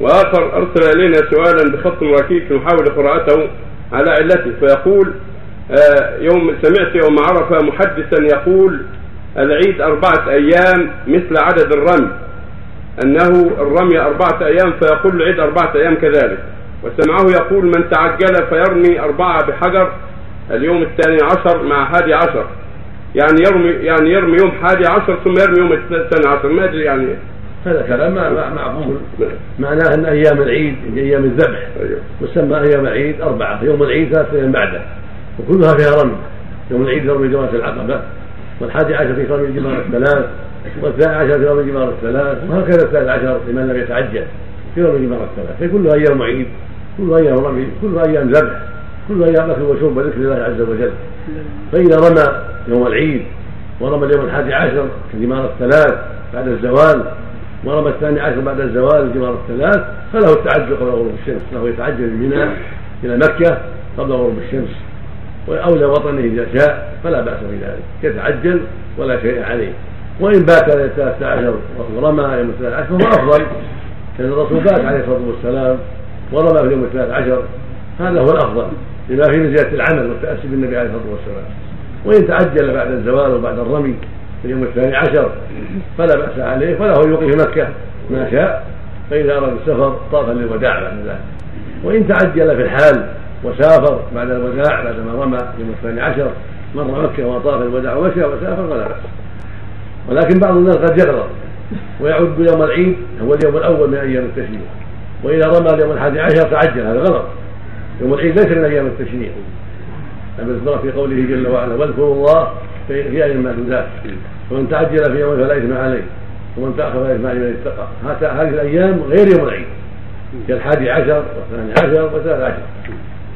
وآخر أرسل إلينا سؤالا بخط ركيك نحاول قراءته على علته فيقول آه، يوم سمعت يوم عرفة محدثا يقول العيد أربعة أيام مثل عدد الرمي. أنه الرمي أربعة أيام فيقول العيد أربعة أيام كذلك. وسمعه يقول من تعجل فيرمي أربعة بحجر اليوم الثاني عشر مع حادي عشر. يعني يرمي يعني يرمي يوم حادي عشر ثم يرمي يوم الثاني عشر ما أدري يعني هذا كلام معقول. معناه أن أيام العيد أيام الذبح أيوه. وسمى أيام العيد أربعة يوم العيد ثلاث أيام بعده وكلها فيها رمي. يوم العيد يرمي جمرة العقبة والحادي عشر في رمي الجمار الثلاث والثاني عشر في رمي الجمار الثلاث وهكذا الثالث عشر لمن لم يتعجل في رمي الجمار الثلاث. فكلها أيام عيد كلها أيام رمي كلها أيام ذبح كلها أيام أكل وشرب وذكر الله عز وجل. فإذا رمى يوم العيد ورمى اليوم الحادي عشر الجمار الثلاث بعد الزوال ورمى الثاني عشر بعد الزوال الجمار الثلاث فله التعجل قبل غروب الشمس له يتعجل من منى إلى مكة قبل غروب الشمس. إلى وطنه إذا شاء فلا بأس بذلك. يتعجل ولا شيء عليه. وإن بات إلى الثالث عشر ورمى يوم الثالث عشر فهو أفضل. لأن الرسول بات عليه الصلاة والسلام ورمى في اليوم الثالث عشر هذا هو الأفضل. لما فيه من زياده العمل والتأسي بالنبي عليه الصلاة والسلام. وإن تعجل بعد الزوال وبعد الرمي في اليوم الثاني عشر. فلا بأس عليه فله يوقف مكة. ما شاء. فإذا أراد السفر طاف للوداع بعد ذلك. وإن تعجل في الحال وسافر بعد الوداع بعدما رمى يوم الثاني عشر مر مكة وطاف الوداع ومشى وسافر فلا بأس. ولكن بعض الناس قد يغرر ويعد يوم العيد هو اليوم الأول من أيام التشريع وإذا رمى اليوم الحادي عشر تعجل هذا غلط. يوم العيد ليس من أيام التشريع أما في قوله جل وعلا واذكروا الله في أيام معدودات ومن تعجل في يوم فلا إثم عليه. ومن تأخر فلا إثم عليه. من اتقى. هذه الأيام غير يوم العيد. كالحادي عشر والثاني عشر والثالث عشر.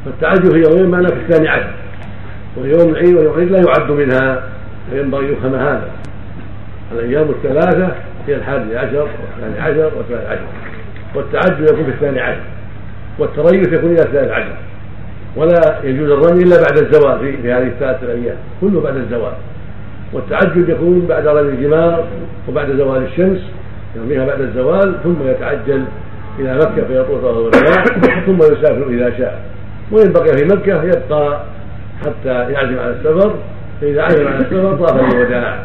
فالتعجل في يومين معناه في الثاني عشر. ويوم العيد ويوم العيد لا يعد منها. فينبغي يفهم هذا. الأيام الثلاثة هي الحادي عشر والثاني عشر والثالث عشر. والتعجل يكون في الثاني عشر. والتريث يكون إلى الثالث عشر. ولا يجوز الرمي إلا بعد الزوال في, هذه الثلاثة الأيام كله بعد الزوال والتعجل يكون بعد رمي الجمار وبعد زوال الشمس يرميها بعد الزوال ثم يتعجل إلى مكة فيطوف الوداع ثم يسافر إذا شاء. وإن بقي في مكة يبقى حتى يعزم على السفر فإذا عزم على السفر طاف الوداع.